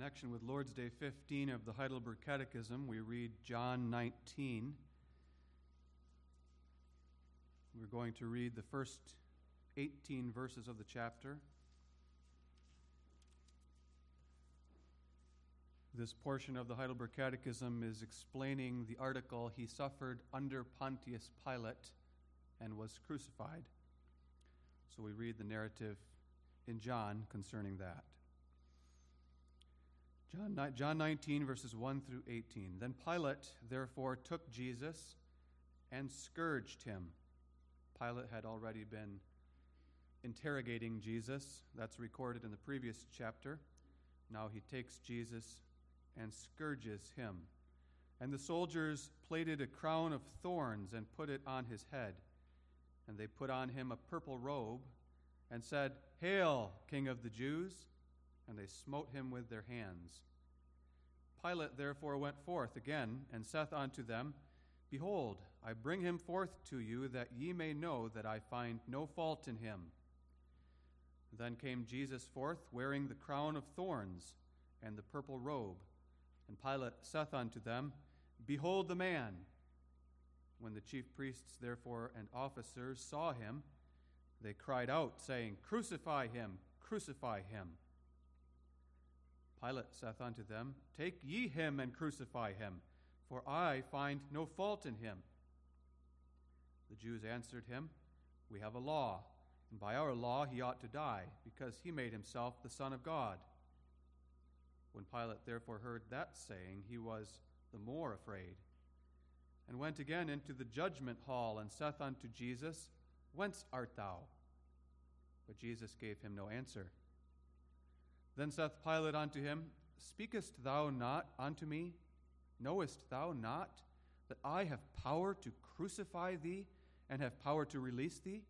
connection with Lord's Day 15 of the Heidelberg Catechism, we read John 19. We're going to read the first 18 verses of the chapter. This portion of the Heidelberg Catechism is explaining the article, He suffered under Pontius Pilate and was crucified. So we read the narrative in John concerning that. John, John 19, verses 1 through 18. Then Pilate, therefore, took Jesus and scourged him. Pilate had already been interrogating Jesus. That's recorded in the previous chapter. Now he takes Jesus and scourges him. And the soldiers plaited a crown of thorns and put it on his head. And they put on him a purple robe and said, Hail, King of the Jews! And they smote him with their hands. Pilate therefore went forth again and saith unto them, Behold, I bring him forth to you, that ye may know that I find no fault in him. Then came Jesus forth, wearing the crown of thorns and the purple robe. And Pilate saith unto them, Behold the man. When the chief priests, therefore, and officers saw him, they cried out, saying, Crucify him, crucify him. Pilate saith unto them, Take ye him and crucify him, for I find no fault in him. The Jews answered him, We have a law, and by our law he ought to die, because he made himself the Son of God. When Pilate therefore heard that saying, he was the more afraid, and went again into the judgment hall, and saith unto Jesus, Whence art thou? But Jesus gave him no answer. Then saith Pilate unto him, Speakest thou not unto me? Knowest thou not that I have power to crucify thee and have power to release thee?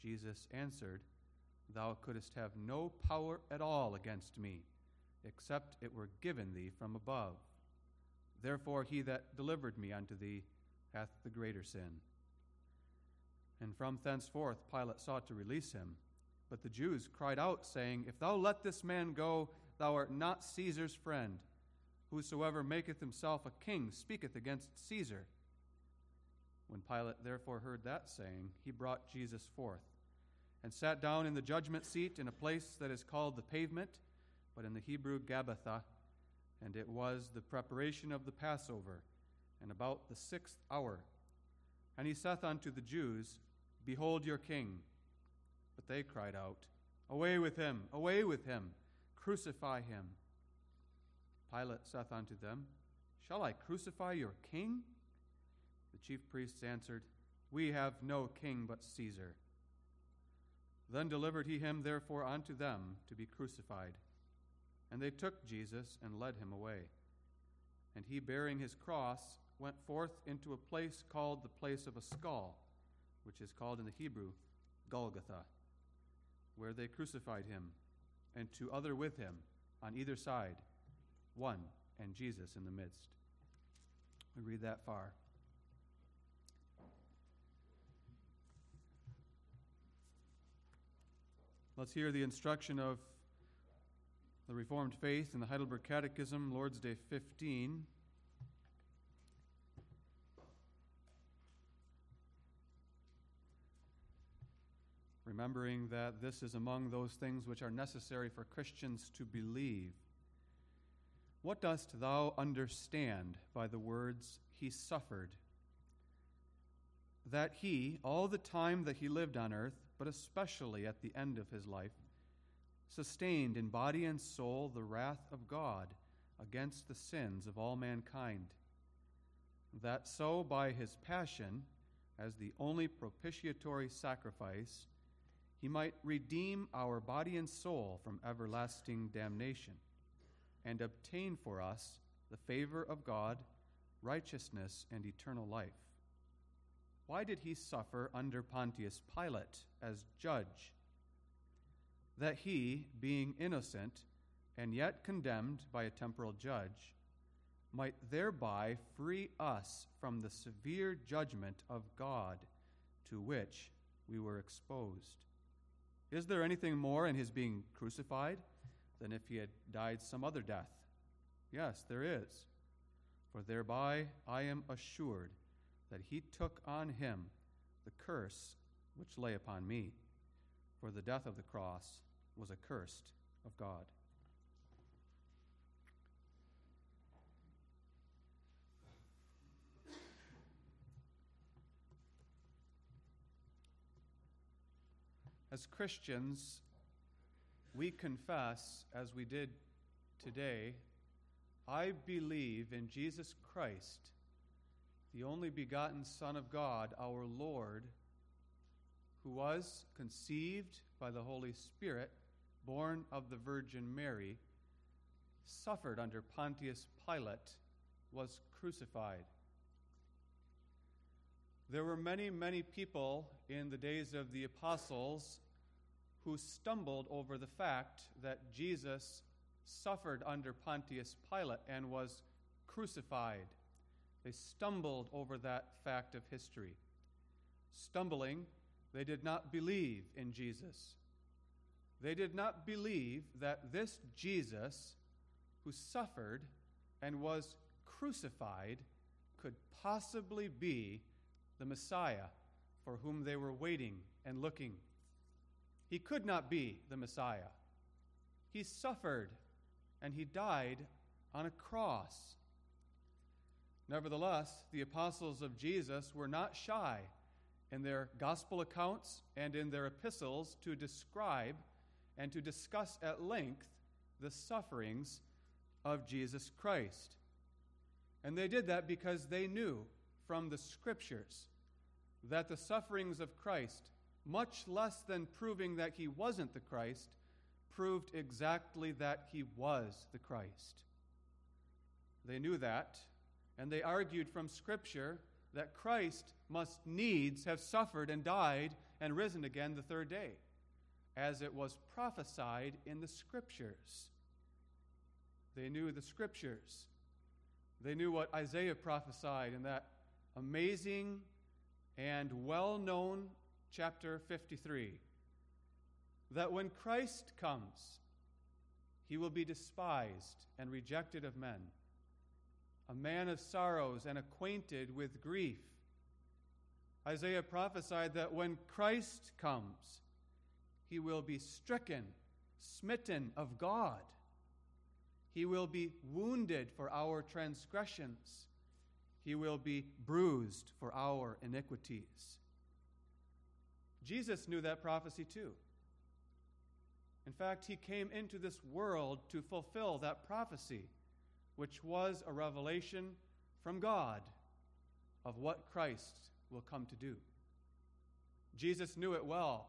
Jesus answered, Thou couldst have no power at all against me, except it were given thee from above. Therefore, he that delivered me unto thee hath the greater sin. And from thenceforth Pilate sought to release him. But the Jews cried out, saying, If thou let this man go, thou art not Caesar's friend. Whosoever maketh himself a king speaketh against Caesar. When Pilate therefore heard that saying, he brought Jesus forth, and sat down in the judgment seat in a place that is called the pavement, but in the Hebrew Gabbatha, and it was the preparation of the Passover, and about the sixth hour. And he saith unto the Jews, Behold your king. But they cried out, Away with him! Away with him! Crucify him! Pilate saith unto them, Shall I crucify your king? The chief priests answered, We have no king but Caesar. Then delivered he him therefore unto them to be crucified. And they took Jesus and led him away. And he, bearing his cross, went forth into a place called the place of a skull, which is called in the Hebrew Golgotha where they crucified him, and two other with him on either side, one, and Jesus in the midst. We read that far. Let's hear the instruction of the Reformed faith in the Heidelberg Catechism, Lord's Day 15. Remembering that this is among those things which are necessary for Christians to believe. What dost thou understand by the words, He suffered? That he, all the time that he lived on earth, but especially at the end of his life, sustained in body and soul the wrath of God against the sins of all mankind. That so by his passion, as the only propitiatory sacrifice, he might redeem our body and soul from everlasting damnation and obtain for us the favor of God, righteousness, and eternal life. Why did he suffer under Pontius Pilate as judge? That he, being innocent and yet condemned by a temporal judge, might thereby free us from the severe judgment of God to which we were exposed. Is there anything more in his being crucified than if he had died some other death. Yes, there is. For thereby I am assured that he took on him the curse which lay upon me. For the death of the cross was accursed of God. As Christians, we confess, as we did today, I believe in Jesus Christ, the only begotten Son of God, our Lord, who was conceived by the Holy Spirit, born of the Virgin Mary, suffered under Pontius Pilate, was crucified. There were many, many people in the days of the apostles who stumbled over the fact that Jesus suffered under Pontius Pilate and was crucified. They stumbled over that fact of history. Stumbling, they did not believe in Jesus. They did not believe that this Jesus, who suffered and was crucified, could possibly be the Messiah for whom they were waiting and looking. He could not be the Messiah. He suffered and he died on a cross. Nevertheless, the apostles of Jesus were not shy in their gospel accounts and in their epistles to describe and to discuss at length the sufferings of Jesus Christ. And they did that because they knew from the scriptures that the sufferings of Christ, much less than proving that he wasn't the Christ, proved exactly that he was the Christ. They knew that, and they argued from Scripture that Christ must needs have suffered and died and risen again the third day, as it was prophesied in the Scriptures. They knew the Scriptures. They knew what Isaiah prophesied in that amazing and well known chapter 53 that when Christ comes, he will be despised and rejected of men, a man of sorrows and acquainted with grief. Isaiah prophesied that when Christ comes, he will be stricken, smitten of God. He will be wounded for our transgressions he will be bruised for our iniquities. Jesus knew that prophecy too. In fact, he came into this world to fulfill that prophecy, which was a revelation from God of what Christ will come to do. Jesus knew it well.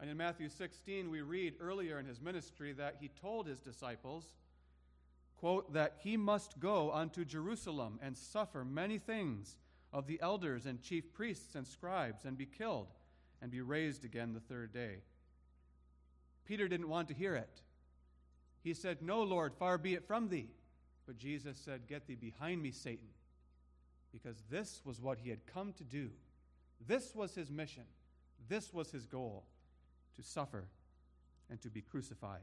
And in Matthew 16, we read earlier in his ministry that he told his disciples, quote, that he must go unto Jerusalem and suffer many things of the elders and chief priests and scribes and be killed and be raised again the third day. Peter didn't want to hear it. He said, No, Lord, far be it from thee. But Jesus said, Get thee behind me, Satan, because this was what he had come to do. This was his mission. This was his goal to suffer and to be crucified.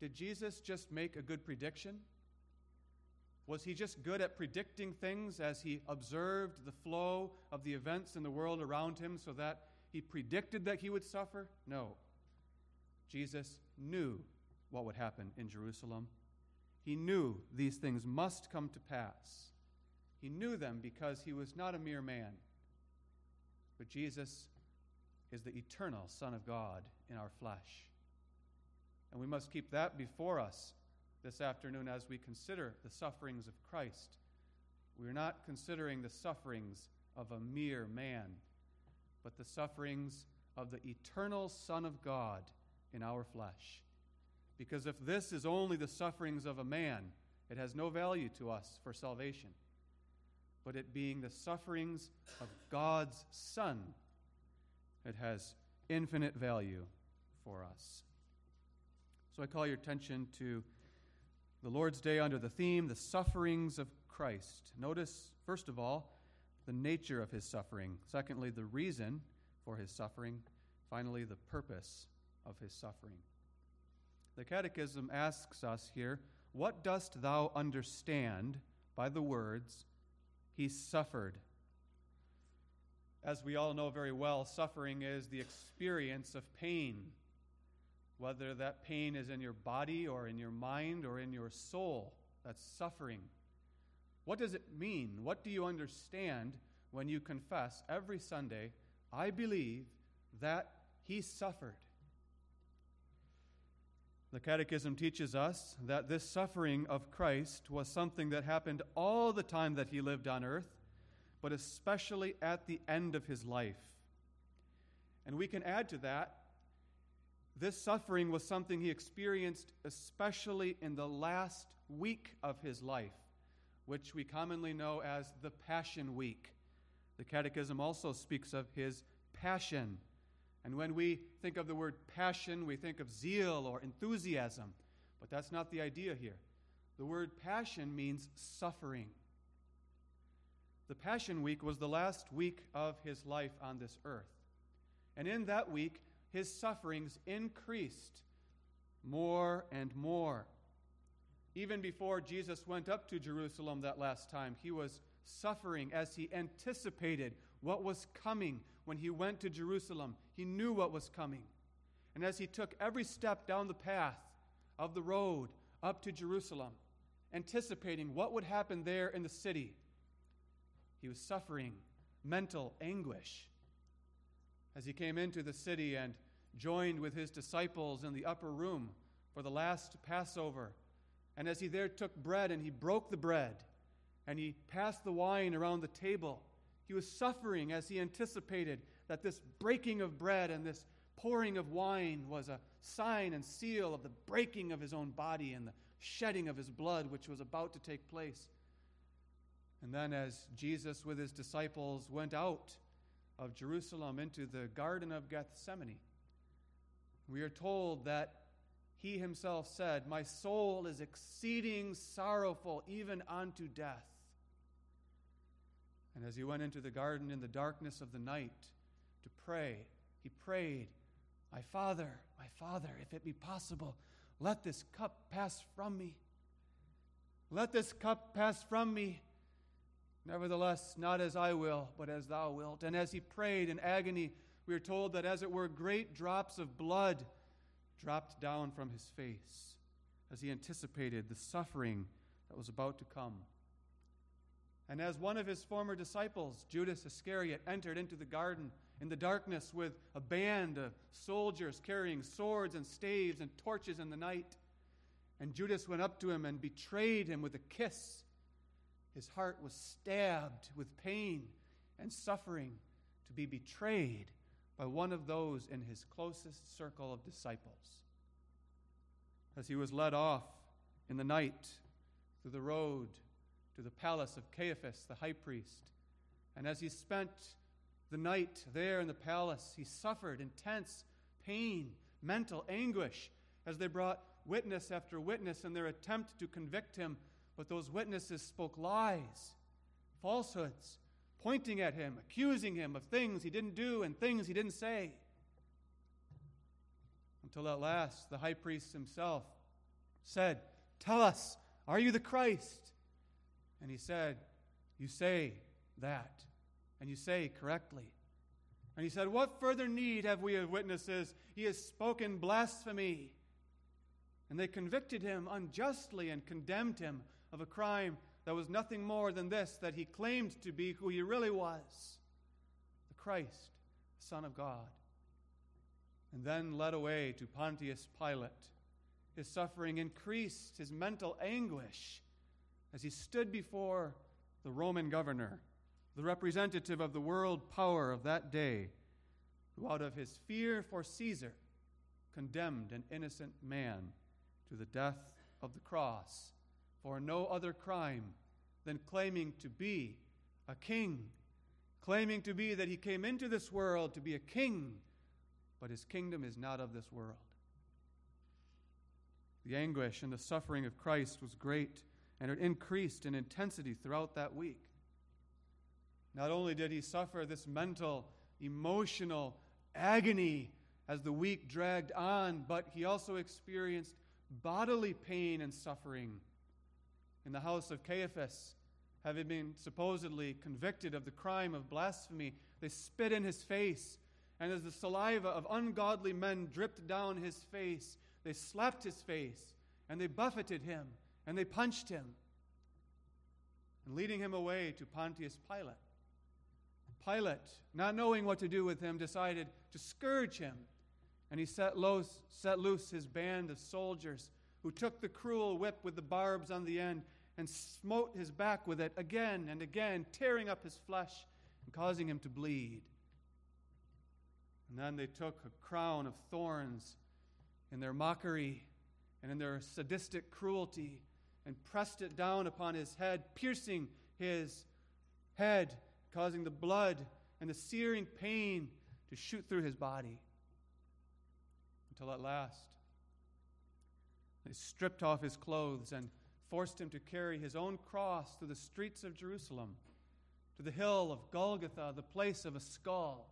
Did Jesus just make a good prediction? Was he just good at predicting things as he observed the flow of the events in the world around him so that he predicted that he would suffer? No. Jesus knew what would happen in Jerusalem. He knew these things must come to pass. He knew them because he was not a mere man. But Jesus is the eternal Son of God in our flesh. And we must keep that before us this afternoon as we consider the sufferings of Christ. We are not considering the sufferings of a mere man, but the sufferings of the eternal Son of God in our flesh. Because if this is only the sufferings of a man, it has no value to us for salvation. But it being the sufferings of God's Son, it has infinite value for us. So I call your attention to the Lord's Day under the theme, the sufferings of Christ. Notice, first of all, the nature of his suffering. Secondly, the reason for his suffering. Finally, the purpose of his suffering. The Catechism asks us here, What dost thou understand by the words, He suffered? As we all know very well, suffering is the experience of pain, whether that pain is in your body or in your mind or in your soul. That's suffering. What does it mean? What do you understand when you confess every Sunday, I believe that He suffered? The Catechism teaches us that this suffering of Christ was something that happened all the time that he lived on earth, but especially at the end of his life. And we can add to that, this suffering was something he experienced especially in the last week of his life, which we commonly know as the Passion Week. The Catechism also speaks of his passion and when we think of the word passion, we think of zeal or enthusiasm. But that's not the idea here. The word passion means suffering. The Passion Week was the last week of his life on this earth. And in that week, his sufferings increased more and more. Even before Jesus went up to Jerusalem that last time, he was suffering as he anticipated what was coming when he went to Jerusalem. He knew what was coming. And as he took every step down the path of the road up to Jerusalem, anticipating what would happen there in the city, he was suffering mental anguish. As he came into the city and joined with his disciples in the upper room for the last Passover, and as he there took bread and he broke the bread and he passed the wine around the table, he was suffering as he anticipated that this breaking of bread and this pouring of wine was a sign and seal of the breaking of his own body and the shedding of his blood, which was about to take place. And then, as Jesus with his disciples went out of Jerusalem into the Garden of Gethsemane, we are told that he himself said, My soul is exceeding sorrowful, even unto death. And as he went into the garden in the darkness of the night to pray, he prayed, My Father, my Father, if it be possible, let this cup pass from me. Let this cup pass from me. Nevertheless, not as I will, but as thou wilt. And as he prayed in agony, we are told that as it were, great drops of blood dropped down from his face as he anticipated the suffering that was about to come. And as one of his former disciples, Judas Iscariot, entered into the garden in the darkness with a band of soldiers carrying swords and staves and torches in the night, and Judas went up to him and betrayed him with a kiss, his heart was stabbed with pain and suffering to be betrayed by one of those in his closest circle of disciples. As he was led off in the night through the road to the palace of Caiaphas, the high priest. And as he spent the night there in the palace, he suffered intense pain, mental anguish, as they brought witness after witness in their attempt to convict him. But those witnesses spoke lies, falsehoods, pointing at him, accusing him of things he didn't do and things he didn't say. Until at last, the high priest himself said, Tell us, are you the Christ? And he said, You say that, and you say correctly. And he said, What further need have we of witnesses? He has spoken blasphemy. And they convicted him unjustly and condemned him of a crime that was nothing more than this that he claimed to be who he really was the Christ, the Son of God. And then led away to Pontius Pilate. His suffering increased, his mental anguish as he stood before the Roman governor, the representative of the world power of that day, who out of his fear for Caesar condemned an innocent man to the death of the cross for no other crime than claiming to be a king, claiming to be that he came into this world to be a king, but his kingdom is not of this world. The anguish and the suffering of Christ was great and it increased in intensity throughout that week. Not only did he suffer this mental, emotional agony as the week dragged on, but he also experienced bodily pain and suffering. In the house of Caiaphas, having been supposedly convicted of the crime of blasphemy, they spit in his face, and as the saliva of ungodly men dripped down his face, they slapped his face, and they buffeted him, and they punched him, and leading him away to Pontius Pilate. Pilate, not knowing what to do with him, decided to scourge him. And he set loose, set loose his band of soldiers who took the cruel whip with the barbs on the end and smote his back with it again and again, tearing up his flesh and causing him to bleed. And then they took a crown of thorns in their mockery and in their sadistic cruelty and pressed it down upon his head, piercing his head causing the blood and the searing pain to shoot through his body. Until at last, they stripped off his clothes and forced him to carry his own cross through the streets of Jerusalem to the hill of Golgotha, the place of a skull,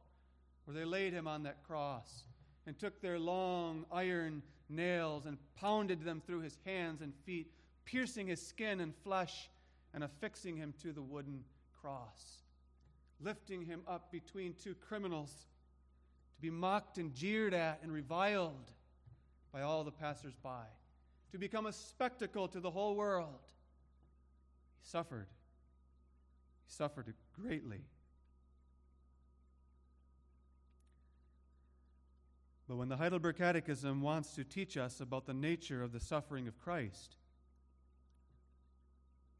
where they laid him on that cross and took their long iron nails and pounded them through his hands and feet, piercing his skin and flesh and affixing him to the wooden cross lifting him up between two criminals to be mocked and jeered at and reviled by all the passers-by, to become a spectacle to the whole world. He suffered. He suffered greatly. But when the Heidelberg Catechism wants to teach us about the nature of the suffering of Christ,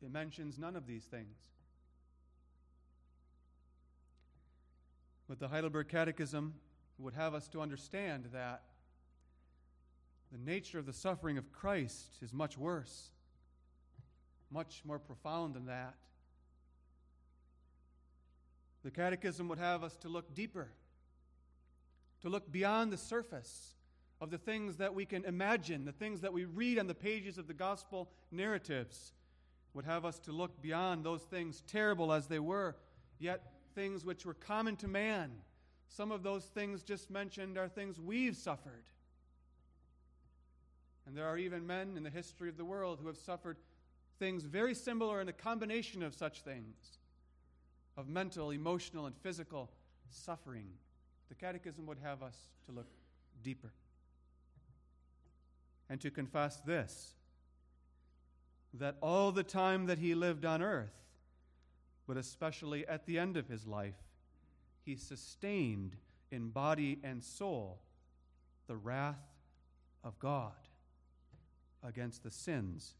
it mentions none of these things. But the Heidelberg Catechism would have us to understand that the nature of the suffering of Christ is much worse, much more profound than that. The Catechism would have us to look deeper, to look beyond the surface of the things that we can imagine, the things that we read on the pages of the gospel narratives, would have us to look beyond those things, terrible as they were, yet things which were common to man. Some of those things just mentioned are things we've suffered. And there are even men in the history of the world who have suffered things very similar in a combination of such things of mental, emotional, and physical suffering. The Catechism would have us to look deeper and to confess this that all the time that he lived on earth, but especially at the end of his life, he sustained in body and soul the wrath of God against the sins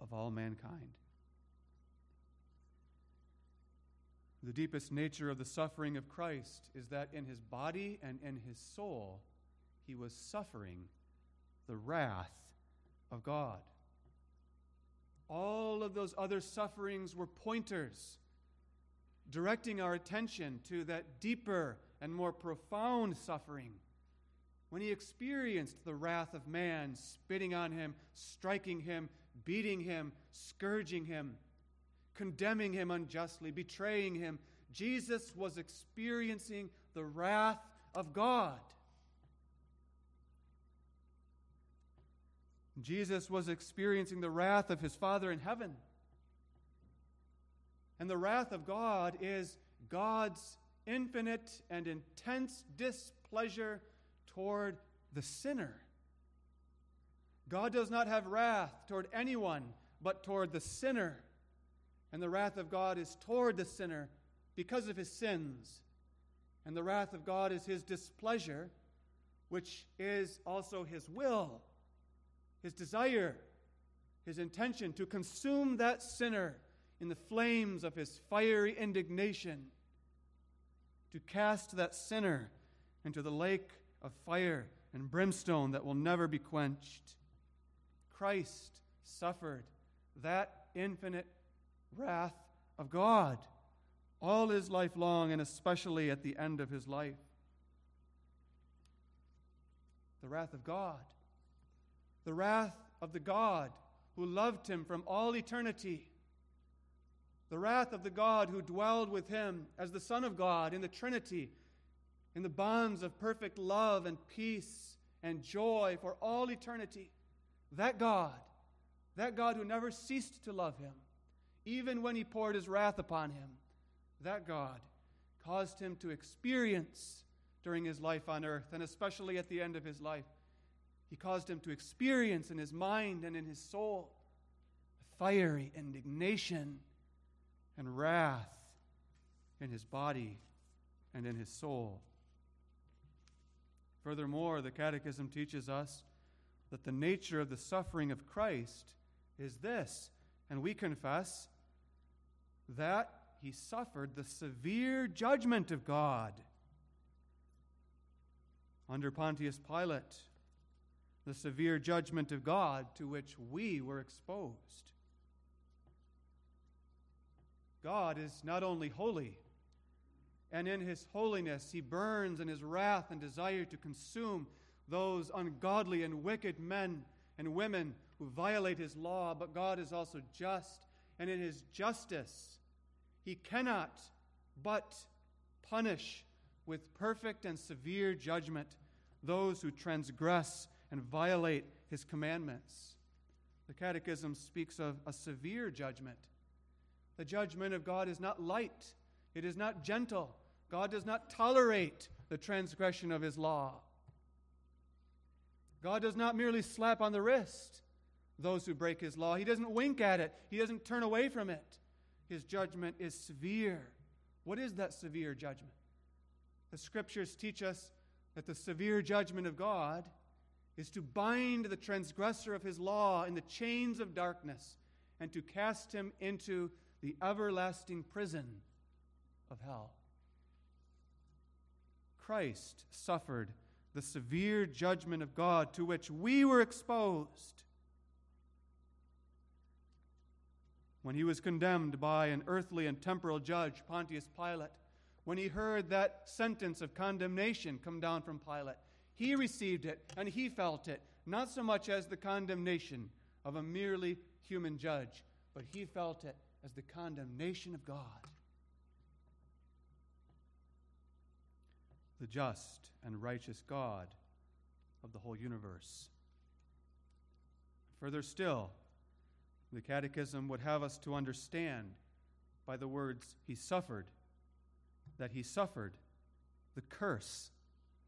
of all mankind. The deepest nature of the suffering of Christ is that in his body and in his soul, he was suffering the wrath of God. All of those other sufferings were pointers directing our attention to that deeper and more profound suffering. When he experienced the wrath of man spitting on him, striking him, beating him, scourging him, condemning him unjustly, betraying him, Jesus was experiencing the wrath of God. Jesus was experiencing the wrath of his Father in heaven. And the wrath of God is God's infinite and intense displeasure toward the sinner. God does not have wrath toward anyone but toward the sinner. And the wrath of God is toward the sinner because of his sins. And the wrath of God is his displeasure, which is also his will, his desire, his intention to consume that sinner in the flames of his fiery indignation to cast that sinner into the lake of fire and brimstone that will never be quenched. Christ suffered that infinite wrath of God all his life long and especially at the end of his life. The wrath of God. The wrath of the God who loved him from all eternity the wrath of the God who dwelled with him as the Son of God in the Trinity, in the bonds of perfect love and peace and joy for all eternity. That God, that God who never ceased to love him, even when he poured his wrath upon him, that God caused him to experience during his life on earth, and especially at the end of his life, he caused him to experience in his mind and in his soul fiery indignation and wrath in his body and in his soul. Furthermore, the Catechism teaches us that the nature of the suffering of Christ is this, and we confess that he suffered the severe judgment of God under Pontius Pilate, the severe judgment of God to which we were exposed. God is not only holy, and in his holiness he burns in his wrath and desire to consume those ungodly and wicked men and women who violate his law, but God is also just, and in his justice he cannot but punish with perfect and severe judgment those who transgress and violate his commandments. The Catechism speaks of a severe judgment. The judgment of God is not light, it is not gentle. God does not tolerate the transgression of his law. God does not merely slap on the wrist those who break his law, he doesn't wink at it, he doesn't turn away from it. His judgment is severe. What is that severe judgment? The scriptures teach us that the severe judgment of God is to bind the transgressor of his law in the chains of darkness and to cast him into the everlasting prison of hell. Christ suffered the severe judgment of God to which we were exposed when he was condemned by an earthly and temporal judge, Pontius Pilate, when he heard that sentence of condemnation come down from Pilate, he received it and he felt it, not so much as the condemnation of a merely human judge, but he felt it as the condemnation of God. The just and righteous God of the whole universe. Further still, the Catechism would have us to understand by the words, He suffered, that He suffered the curse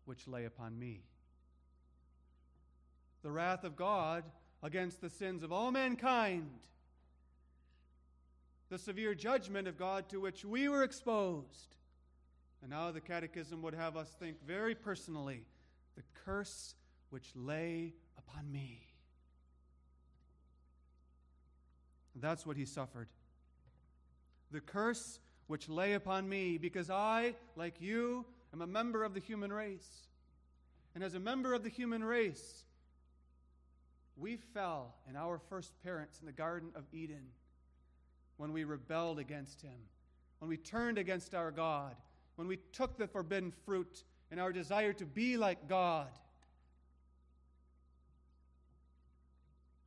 which lay upon me. The wrath of God against the sins of all mankind, the severe judgment of God to which we were exposed. And now the Catechism would have us think very personally the curse which lay upon me. That's what he suffered. The curse which lay upon me, because I, like you, am a member of the human race. And as a member of the human race, we fell in our first parents in the Garden of Eden when we rebelled against him, when we turned against our God, when we took the forbidden fruit in our desire to be like God.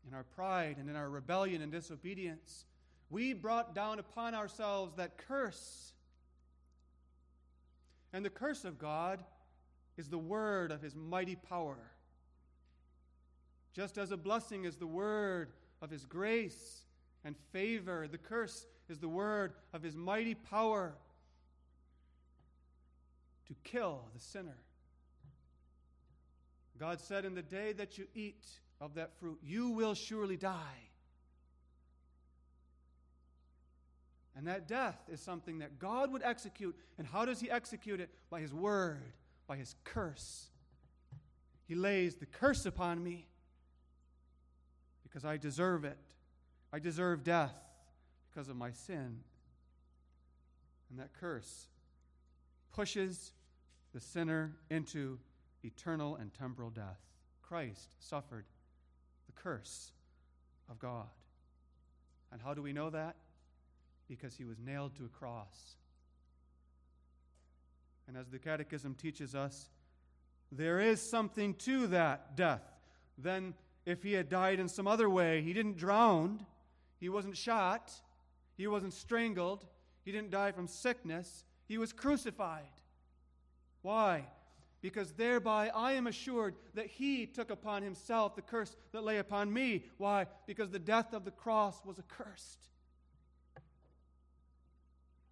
in our pride and in our rebellion and disobedience, we brought down upon ourselves that curse. And the curse of God is the word of his mighty power. Just as a blessing is the word of his grace and favor, the curse is the word of his mighty power to kill the sinner. God said, In the day that you eat of that fruit, you will surely die. And that death is something that God would execute. And how does He execute it? By His word, by His curse. He lays the curse upon me because I deserve it. I deserve death because of my sin. And that curse pushes the sinner into eternal and temporal death. Christ suffered the curse of God. And how do we know that? Because he was nailed to a cross. And as the Catechism teaches us, there is something to that death. Then, if he had died in some other way, he didn't drown, he wasn't shot, he wasn't strangled, he didn't die from sickness, he was crucified. Why? Because thereby I am assured that he took upon himself the curse that lay upon me. Why? Because the death of the cross was accursed.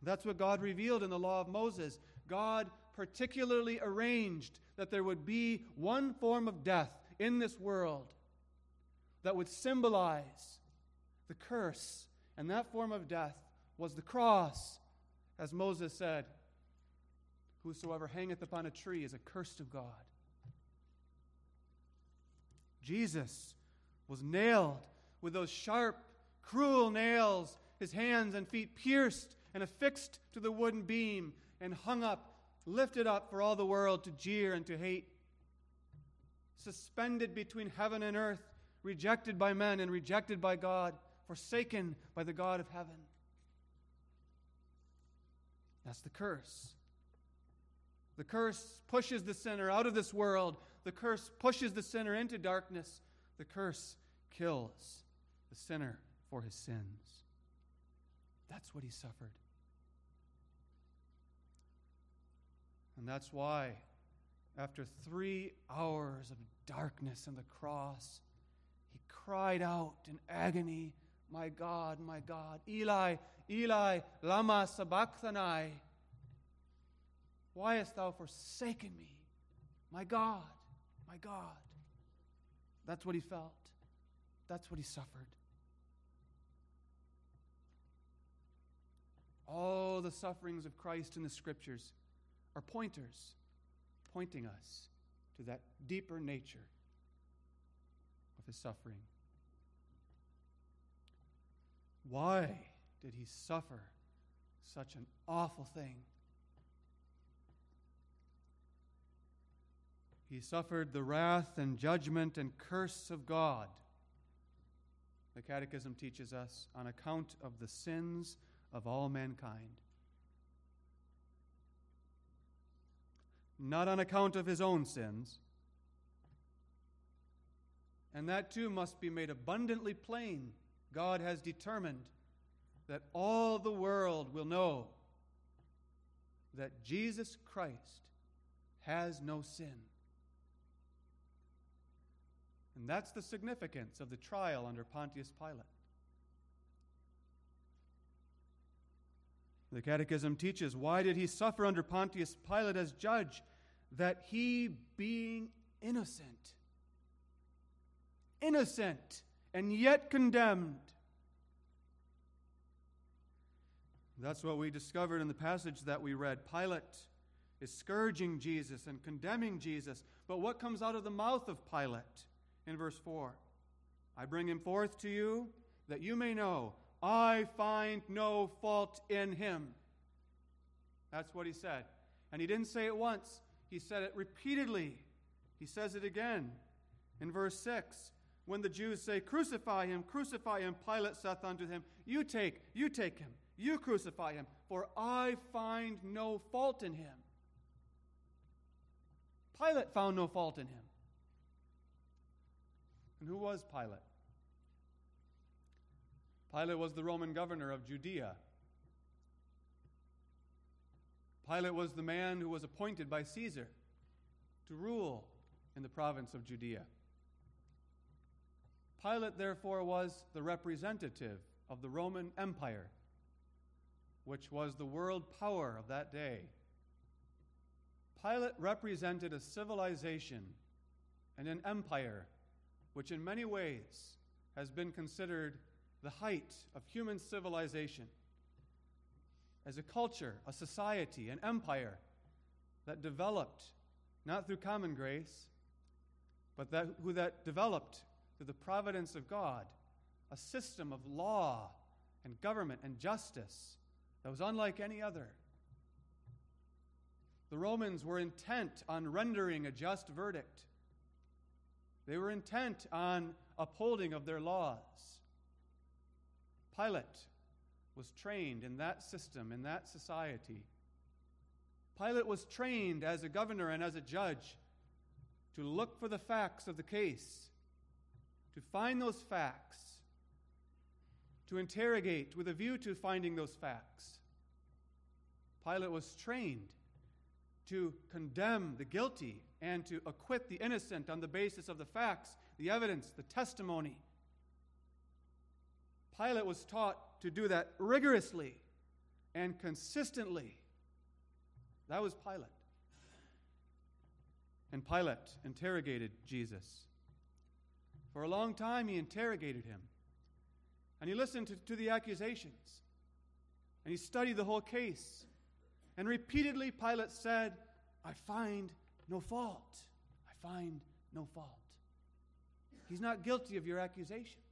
That's what God revealed in the law of Moses. God particularly arranged that there would be one form of death in this world that would symbolize the curse. And that form of death was the cross, as Moses said Whosoever hangeth upon a tree is accursed of God. Jesus was nailed with those sharp, cruel nails, his hands and feet pierced and affixed to the wooden beam and hung up, lifted up for all the world to jeer and to hate. Suspended between heaven and earth, rejected by men and rejected by God, forsaken by the God of heaven. That's the curse. The curse pushes the sinner out of this world. The curse pushes the sinner into darkness. The curse kills the sinner for his sins. That's what he suffered. And that's why, after three hours of darkness on the cross, he cried out in agony, My God, my God, Eli, Eli, Lama Sabachthani. Why hast thou forsaken me? My God, my God. That's what he felt. That's what he suffered. All the sufferings of Christ in the scriptures are pointers, pointing us to that deeper nature of his suffering. Why did he suffer such an awful thing? He suffered the wrath and judgment and curse of God. The Catechism teaches us on account of the sins of all mankind. Not on account of his own sins. And that too must be made abundantly plain. God has determined that all the world will know that Jesus Christ has no sin. And that's the significance of the trial under Pontius Pilate. The Catechism teaches why did he suffer under Pontius Pilate as judge? That he, being innocent, innocent, and yet condemned. That's what we discovered in the passage that we read. Pilate is scourging Jesus and condemning Jesus. But what comes out of the mouth of Pilate? In verse 4. I bring him forth to you that you may know I find no fault in him. That's what he said. And he didn't say it once, he said it repeatedly. He says it again in verse 6. When the Jews say, Crucify him, crucify him, Pilate saith unto him, You take, you take him, you crucify him, for I find no fault in him. Pilate found no fault in him. And who was Pilate? Pilate was the Roman governor of Judea. Pilate was the man who was appointed by Caesar to rule in the province of Judea. Pilate, therefore, was the representative of the Roman Empire, which was the world power of that day. Pilate represented a civilization and an empire which in many ways has been considered the height of human civilization, as a culture, a society, an empire that developed not through common grace, but that, who that developed through the providence of God, a system of law and government and justice that was unlike any other. The Romans were intent on rendering a just verdict they were intent on upholding of their laws. Pilate was trained in that system, in that society. Pilate was trained as a governor and as a judge to look for the facts of the case, to find those facts, to interrogate with a view to finding those facts. Pilate was trained to condemn the guilty and to acquit the innocent on the basis of the facts, the evidence, the testimony. Pilate was taught to do that rigorously and consistently. That was Pilate. And Pilate interrogated Jesus. For a long time, he interrogated him. And he listened to, to the accusations. And he studied the whole case. And repeatedly, Pilate said, I find no fault. I find no fault. He's not guilty of your accusations.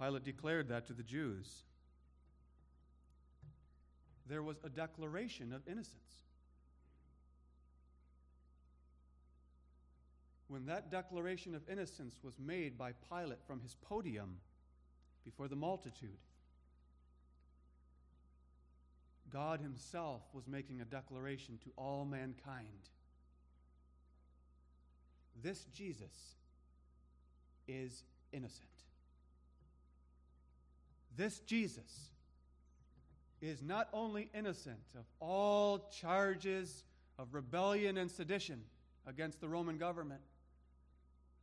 Pilate declared that to the Jews. There was a declaration of innocence. When that declaration of innocence was made by Pilate from his podium before the multitude, God Himself was making a declaration to all mankind. This Jesus is innocent. This Jesus is not only innocent of all charges of rebellion and sedition against the Roman government,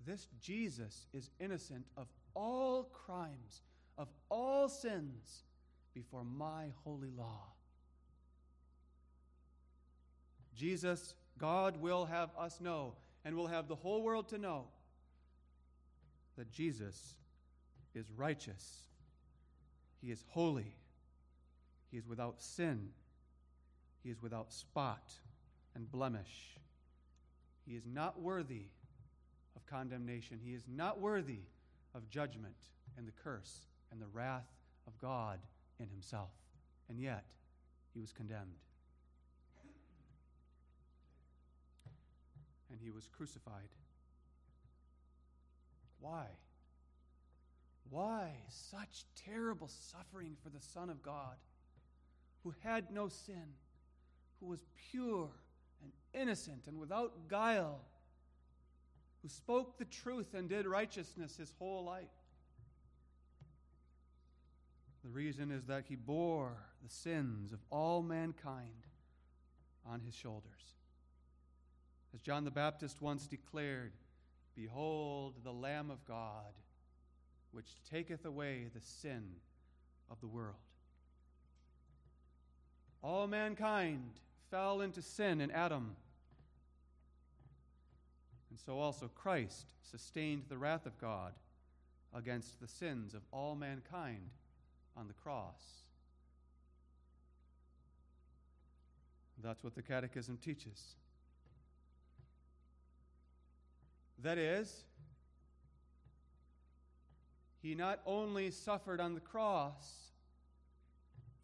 this Jesus is innocent of all crimes, of all sins before my holy law. Jesus, God will have us know, and will have the whole world to know, that Jesus is righteous, He is holy, He is without sin, He is without spot and blemish. He is not worthy of condemnation, He is not worthy of judgment and the curse and the wrath of God in Himself. And yet, He was condemned. and he was crucified. Why? Why such terrible suffering for the Son of God, who had no sin, who was pure and innocent and without guile, who spoke the truth and did righteousness his whole life? The reason is that he bore the sins of all mankind on his shoulders. As John the Baptist once declared, Behold the Lamb of God, which taketh away the sin of the world. All mankind fell into sin in Adam. And so also Christ sustained the wrath of God against the sins of all mankind on the cross. That's what the Catechism teaches. That is, he not only suffered on the cross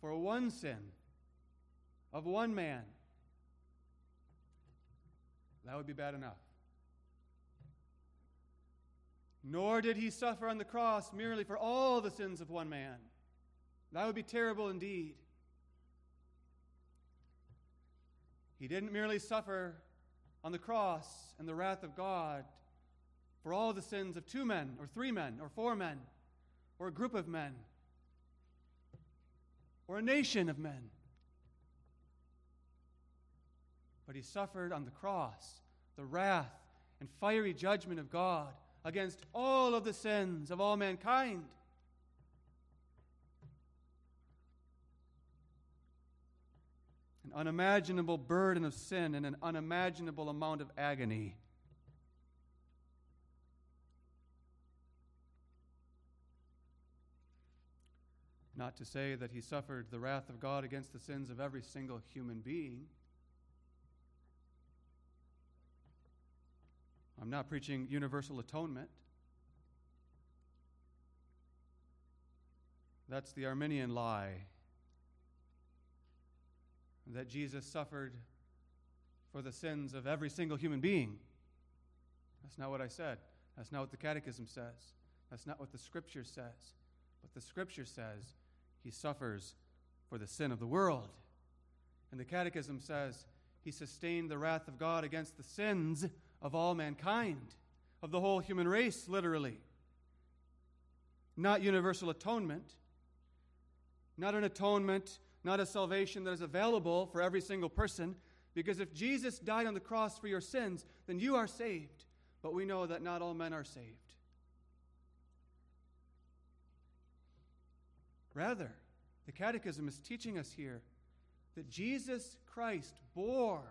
for one sin of one man, that would be bad enough. Nor did he suffer on the cross merely for all the sins of one man. That would be terrible indeed. He didn't merely suffer on the cross and the wrath of God for all the sins of two men, or three men, or four men, or a group of men, or a nation of men. But he suffered on the cross the wrath and fiery judgment of God against all of the sins of all mankind. An unimaginable burden of sin and an unimaginable amount of agony. Not to say that he suffered the wrath of God against the sins of every single human being. I'm not preaching universal atonement. That's the Arminian lie that Jesus suffered for the sins of every single human being. That's not what I said. That's not what the Catechism says. That's not what the Scripture says. But the Scripture says he suffers for the sin of the world. And the Catechism says he sustained the wrath of God against the sins of all mankind, of the whole human race, literally. Not universal atonement, not an atonement, not a salvation that is available for every single person. Because if Jesus died on the cross for your sins, then you are saved. But we know that not all men are saved. Rather, the Catechism is teaching us here that Jesus Christ bore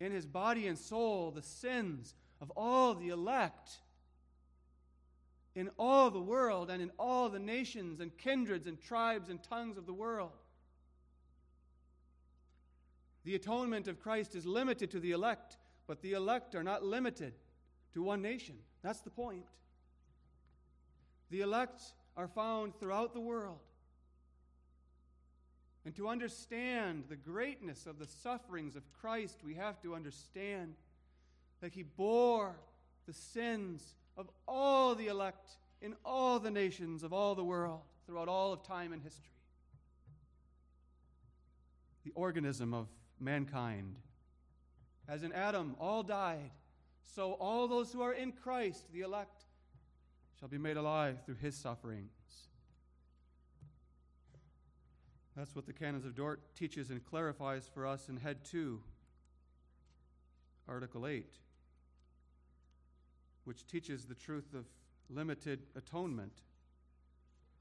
in his body and soul the sins of all the elect in all the world and in all the nations and kindreds and tribes and tongues of the world. The atonement of Christ is limited to the elect, but the elect are not limited to one nation. That's the point. The elect are found throughout the world. And to understand the greatness of the sufferings of Christ, we have to understand that he bore the sins of all the elect in all the nations of all the world throughout all of time and history. The organism of mankind. As in Adam, all died, so all those who are in Christ, the elect, shall be made alive through his sufferings. That's what the Canons of Dort teaches and clarifies for us in Head 2, Article 8, which teaches the truth of limited atonement,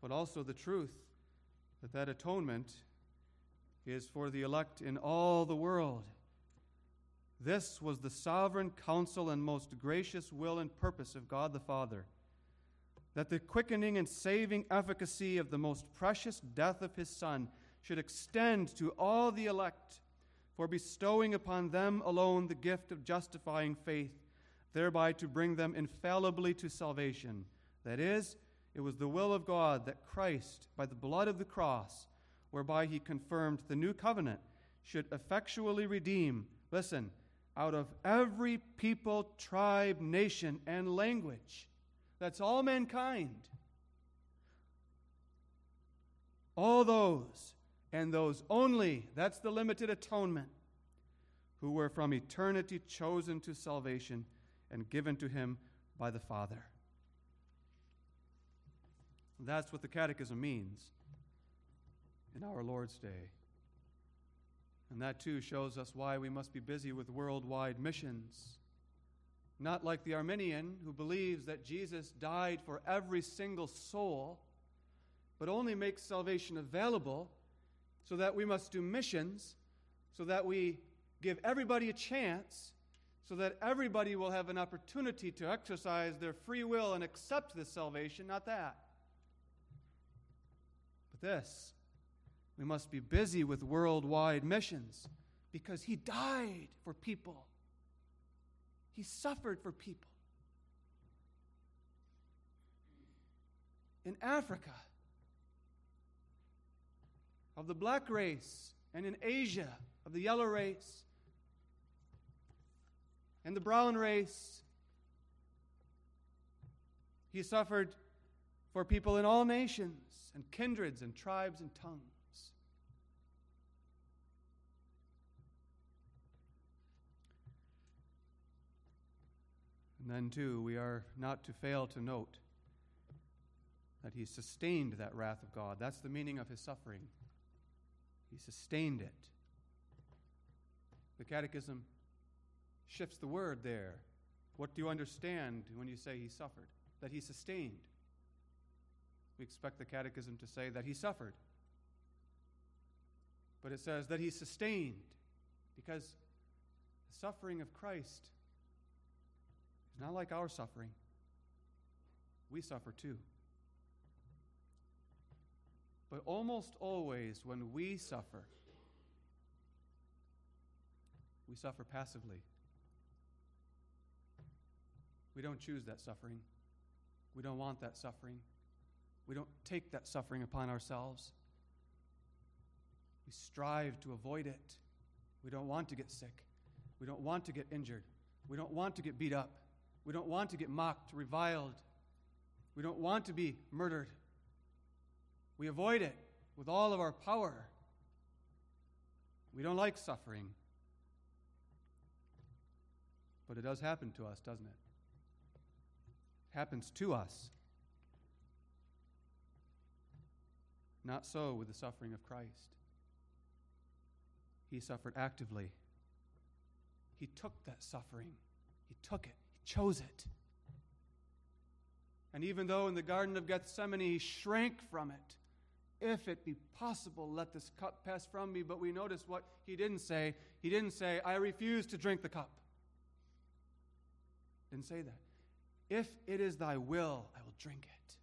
but also the truth that that atonement is for the elect in all the world. This was the sovereign counsel and most gracious will and purpose of God the Father that the quickening and saving efficacy of the most precious death of his Son should extend to all the elect, for bestowing upon them alone the gift of justifying faith, thereby to bring them infallibly to salvation. That is, it was the will of God that Christ, by the blood of the cross, whereby he confirmed the new covenant, should effectually redeem, listen, out of every people, tribe, nation, and language. That's all mankind. All those and those only, that's the limited atonement, who were from eternity chosen to salvation and given to him by the Father. That's what the Catechism means in our Lord's Day. And that too shows us why we must be busy with worldwide missions. Not like the Arminian who believes that Jesus died for every single soul, but only makes salvation available so that we must do missions, so that we give everybody a chance, so that everybody will have an opportunity to exercise their free will and accept this salvation, not that. But this, we must be busy with worldwide missions because he died for people. He suffered for people. In Africa, of the black race, and in Asia of the yellow race, and the brown race. He suffered for people in all nations and kindreds and tribes and tongues. And then, too, we are not to fail to note that he sustained that wrath of God. That's the meaning of his suffering. He sustained it. The Catechism shifts the word there. What do you understand when you say he suffered? That he sustained. We expect the Catechism to say that he suffered. But it says that he sustained because the suffering of Christ is not like our suffering. We suffer too. But almost always, when we suffer, we suffer passively. We don't choose that suffering. We don't want that suffering. We don't take that suffering upon ourselves. We strive to avoid it. We don't want to get sick. We don't want to get injured. We don't want to get beat up. We don't want to get mocked, reviled. We don't want to be murdered. We avoid it with all of our power. We don't like suffering. But it does happen to us, doesn't it? It happens to us. Not so with the suffering of Christ. He suffered actively. He took that suffering, He took it, He chose it. And even though in the Garden of Gethsemane he shrank from it, if it be possible, let this cup pass from me. But we notice what he didn't say. He didn't say, I refuse to drink the cup. Didn't say that. If it is thy will, I will drink it.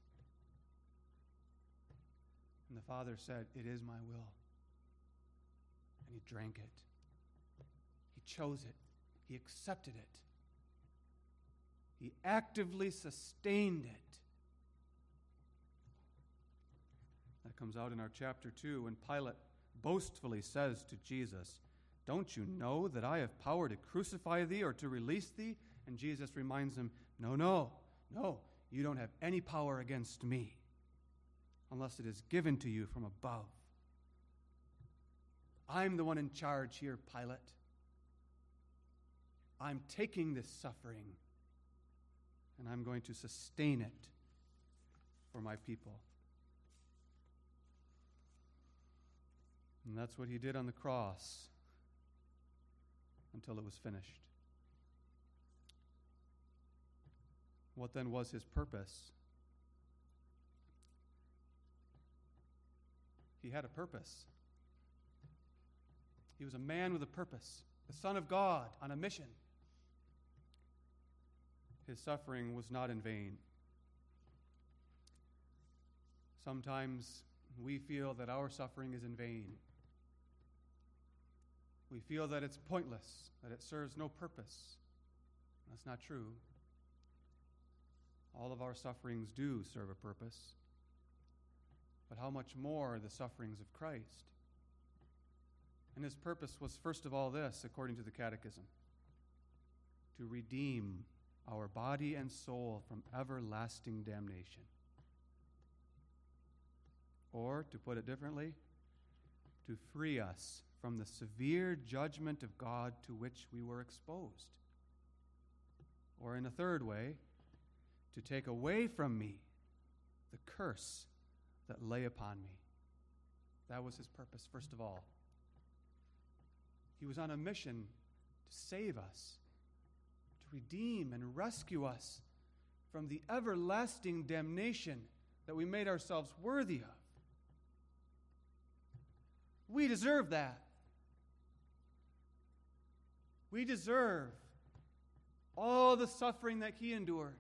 And the Father said, It is my will. And he drank it. He chose it. He accepted it. He actively sustained it. That comes out in our chapter 2 when Pilate boastfully says to Jesus, Don't you know that I have power to crucify thee or to release thee? And Jesus reminds him, No, no, no, you don't have any power against me unless it is given to you from above. I'm the one in charge here, Pilate. I'm taking this suffering and I'm going to sustain it for my people. And that's what he did on the cross until it was finished. What then was his purpose? He had a purpose. He was a man with a purpose, the Son of God on a mission. His suffering was not in vain. Sometimes we feel that our suffering is in vain. We feel that it's pointless, that it serves no purpose. That's not true. All of our sufferings do serve a purpose. But how much more the sufferings of Christ? And his purpose was, first of all, this, according to the Catechism to redeem our body and soul from everlasting damnation. Or, to put it differently, to free us from the severe judgment of God to which we were exposed. Or, in a third way, to take away from me the curse that lay upon me. That was his purpose, first of all. He was on a mission to save us, to redeem and rescue us from the everlasting damnation that we made ourselves worthy of. We deserve that. We deserve all the suffering that he endured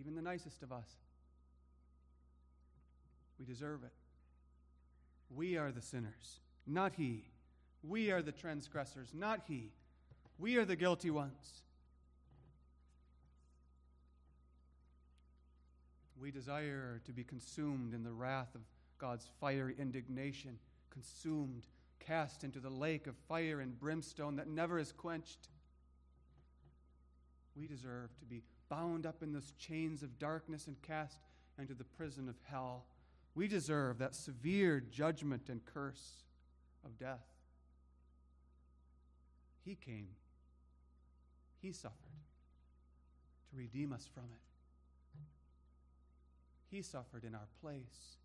even the nicest of us. We deserve it. We are the sinners, not He. We are the transgressors, not He. We are the guilty ones. We desire to be consumed in the wrath of God's fiery indignation, consumed, cast into the lake of fire and brimstone that never is quenched. We deserve to be bound up in those chains of darkness and cast into the prison of hell. We deserve that severe judgment and curse of death. He came, He suffered to redeem us from it. He suffered in our place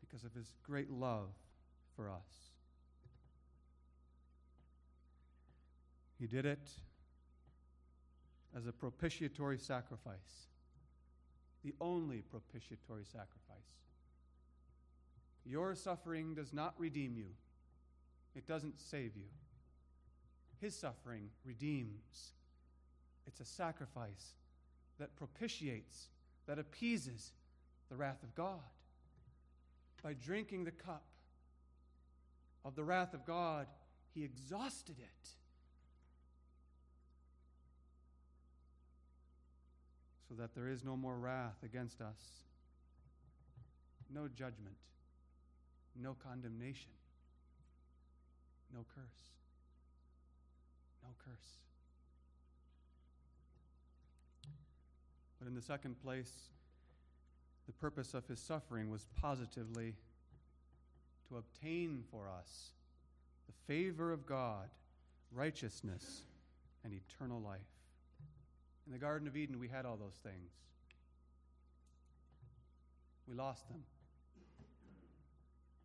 because of His great love for us. He did it as a propitiatory sacrifice, the only propitiatory sacrifice. Your suffering does not redeem you, it doesn't save you. His suffering redeems. It's a sacrifice that propitiates, that appeases the wrath of God. By drinking the cup of the wrath of God, he exhausted it. so that there is no more wrath against us, no judgment, no condemnation, no curse. No curse. But in the second place, the purpose of his suffering was positively to obtain for us the favor of God, righteousness, and eternal life. In the Garden of Eden, we had all those things. we lost them.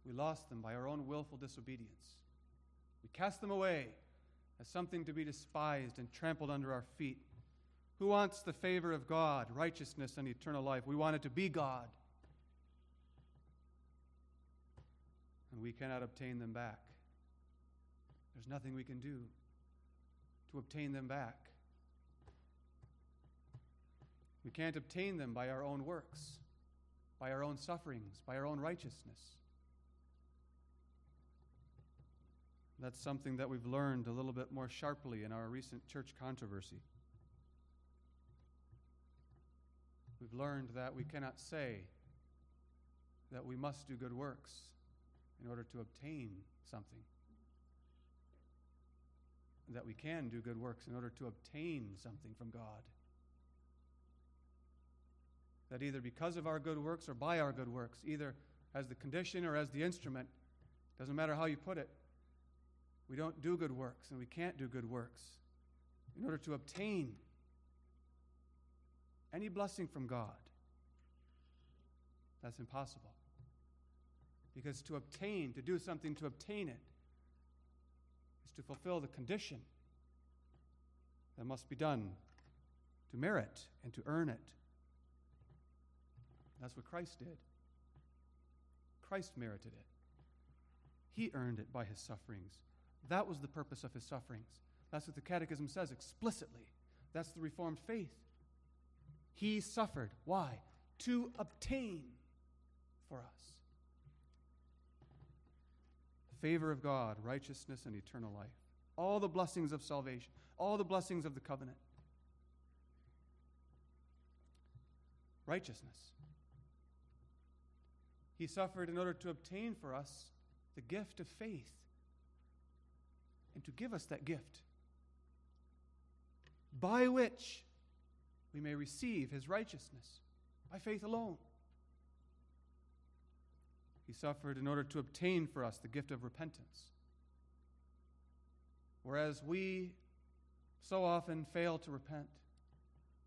We lost them by our own willful disobedience. We cast them away as something to be despised and trampled under our feet. Who wants the favor of God, righteousness, and eternal life? We want it to be God. And we cannot obtain them back. There's nothing we can do to obtain them back. We can't obtain them by our own works, by our own sufferings, by our own righteousness. That's something that we've learned a little bit more sharply in our recent church controversy. We've learned that we cannot say that we must do good works in order to obtain something. That we can do good works in order to obtain something from God. That either because of our good works or by our good works, either as the condition or as the instrument, doesn't matter how you put it, we don't do good works and we can't do good works in order to obtain any blessing from God. That's impossible. Because to obtain, to do something to obtain it, is to fulfill the condition that must be done to merit and to earn it. That's what Christ did. Christ merited it. He earned it by his sufferings. That was the purpose of his sufferings. That's what the Catechism says explicitly. That's the Reformed faith. He suffered. Why? To obtain for us favor of God, righteousness, and eternal life. All the blessings of salvation, all the blessings of the covenant. Righteousness. He suffered in order to obtain for us the gift of faith and to give us that gift by which we may receive his righteousness by faith alone. He suffered in order to obtain for us the gift of repentance. Whereas we so often fail to repent,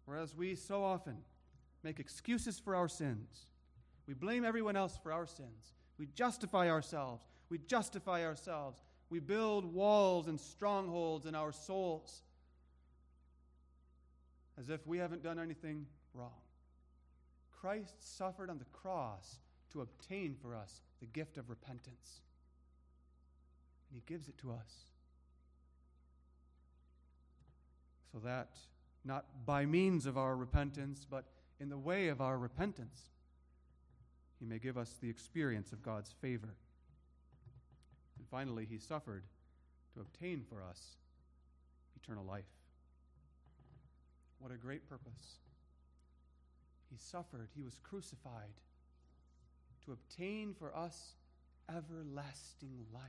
whereas we so often make excuses for our sins, we blame everyone else for our sins, we justify ourselves, we justify ourselves, we build walls and strongholds in our souls as if we haven't done anything wrong. Christ suffered on the cross to obtain for us the gift of repentance. And He gives it to us. So that, not by means of our repentance, but in the way of our repentance, He may give us the experience of God's favor. And finally, he suffered to obtain for us eternal life. What a great purpose. He suffered, he was crucified to obtain for us everlasting life.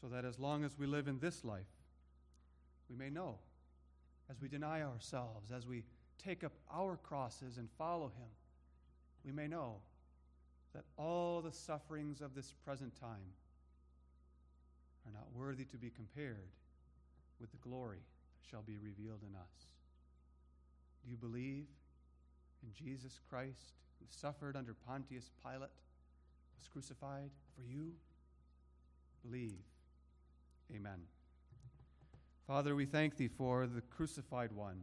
So that as long as we live in this life, we may know, as we deny ourselves, as we take up our crosses and follow him, we may know that all the sufferings of this present time are not worthy to be compared with the glory that shall be revealed in us. Do you believe in Jesus Christ, who suffered under Pontius Pilate, was crucified for you? Believe. Amen. Father, we thank thee for the crucified one.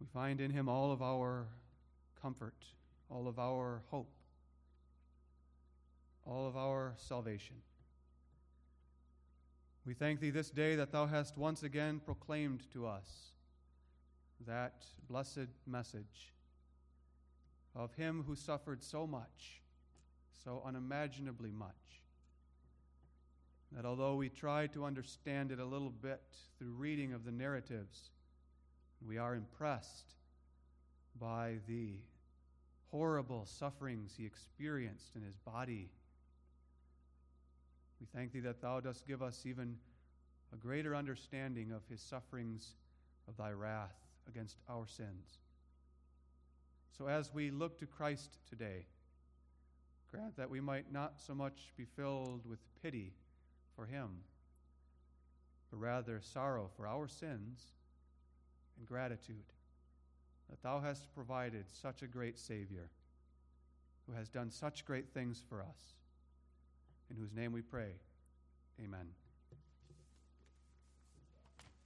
We find in him all of our comfort, all of our hope all of our salvation. We thank thee this day that thou hast once again proclaimed to us that blessed message of him who suffered so much, so unimaginably much, that although we try to understand it a little bit through reading of the narratives, we are impressed by the horrible sufferings he experienced in his body. We thank thee that thou dost give us even a greater understanding of his sufferings of thy wrath against our sins. So as we look to Christ today, grant that we might not so much be filled with pity for him, but rather sorrow for our sins and gratitude that thou hast provided such a great Savior who has done such great things for us, in whose name we pray. Amen.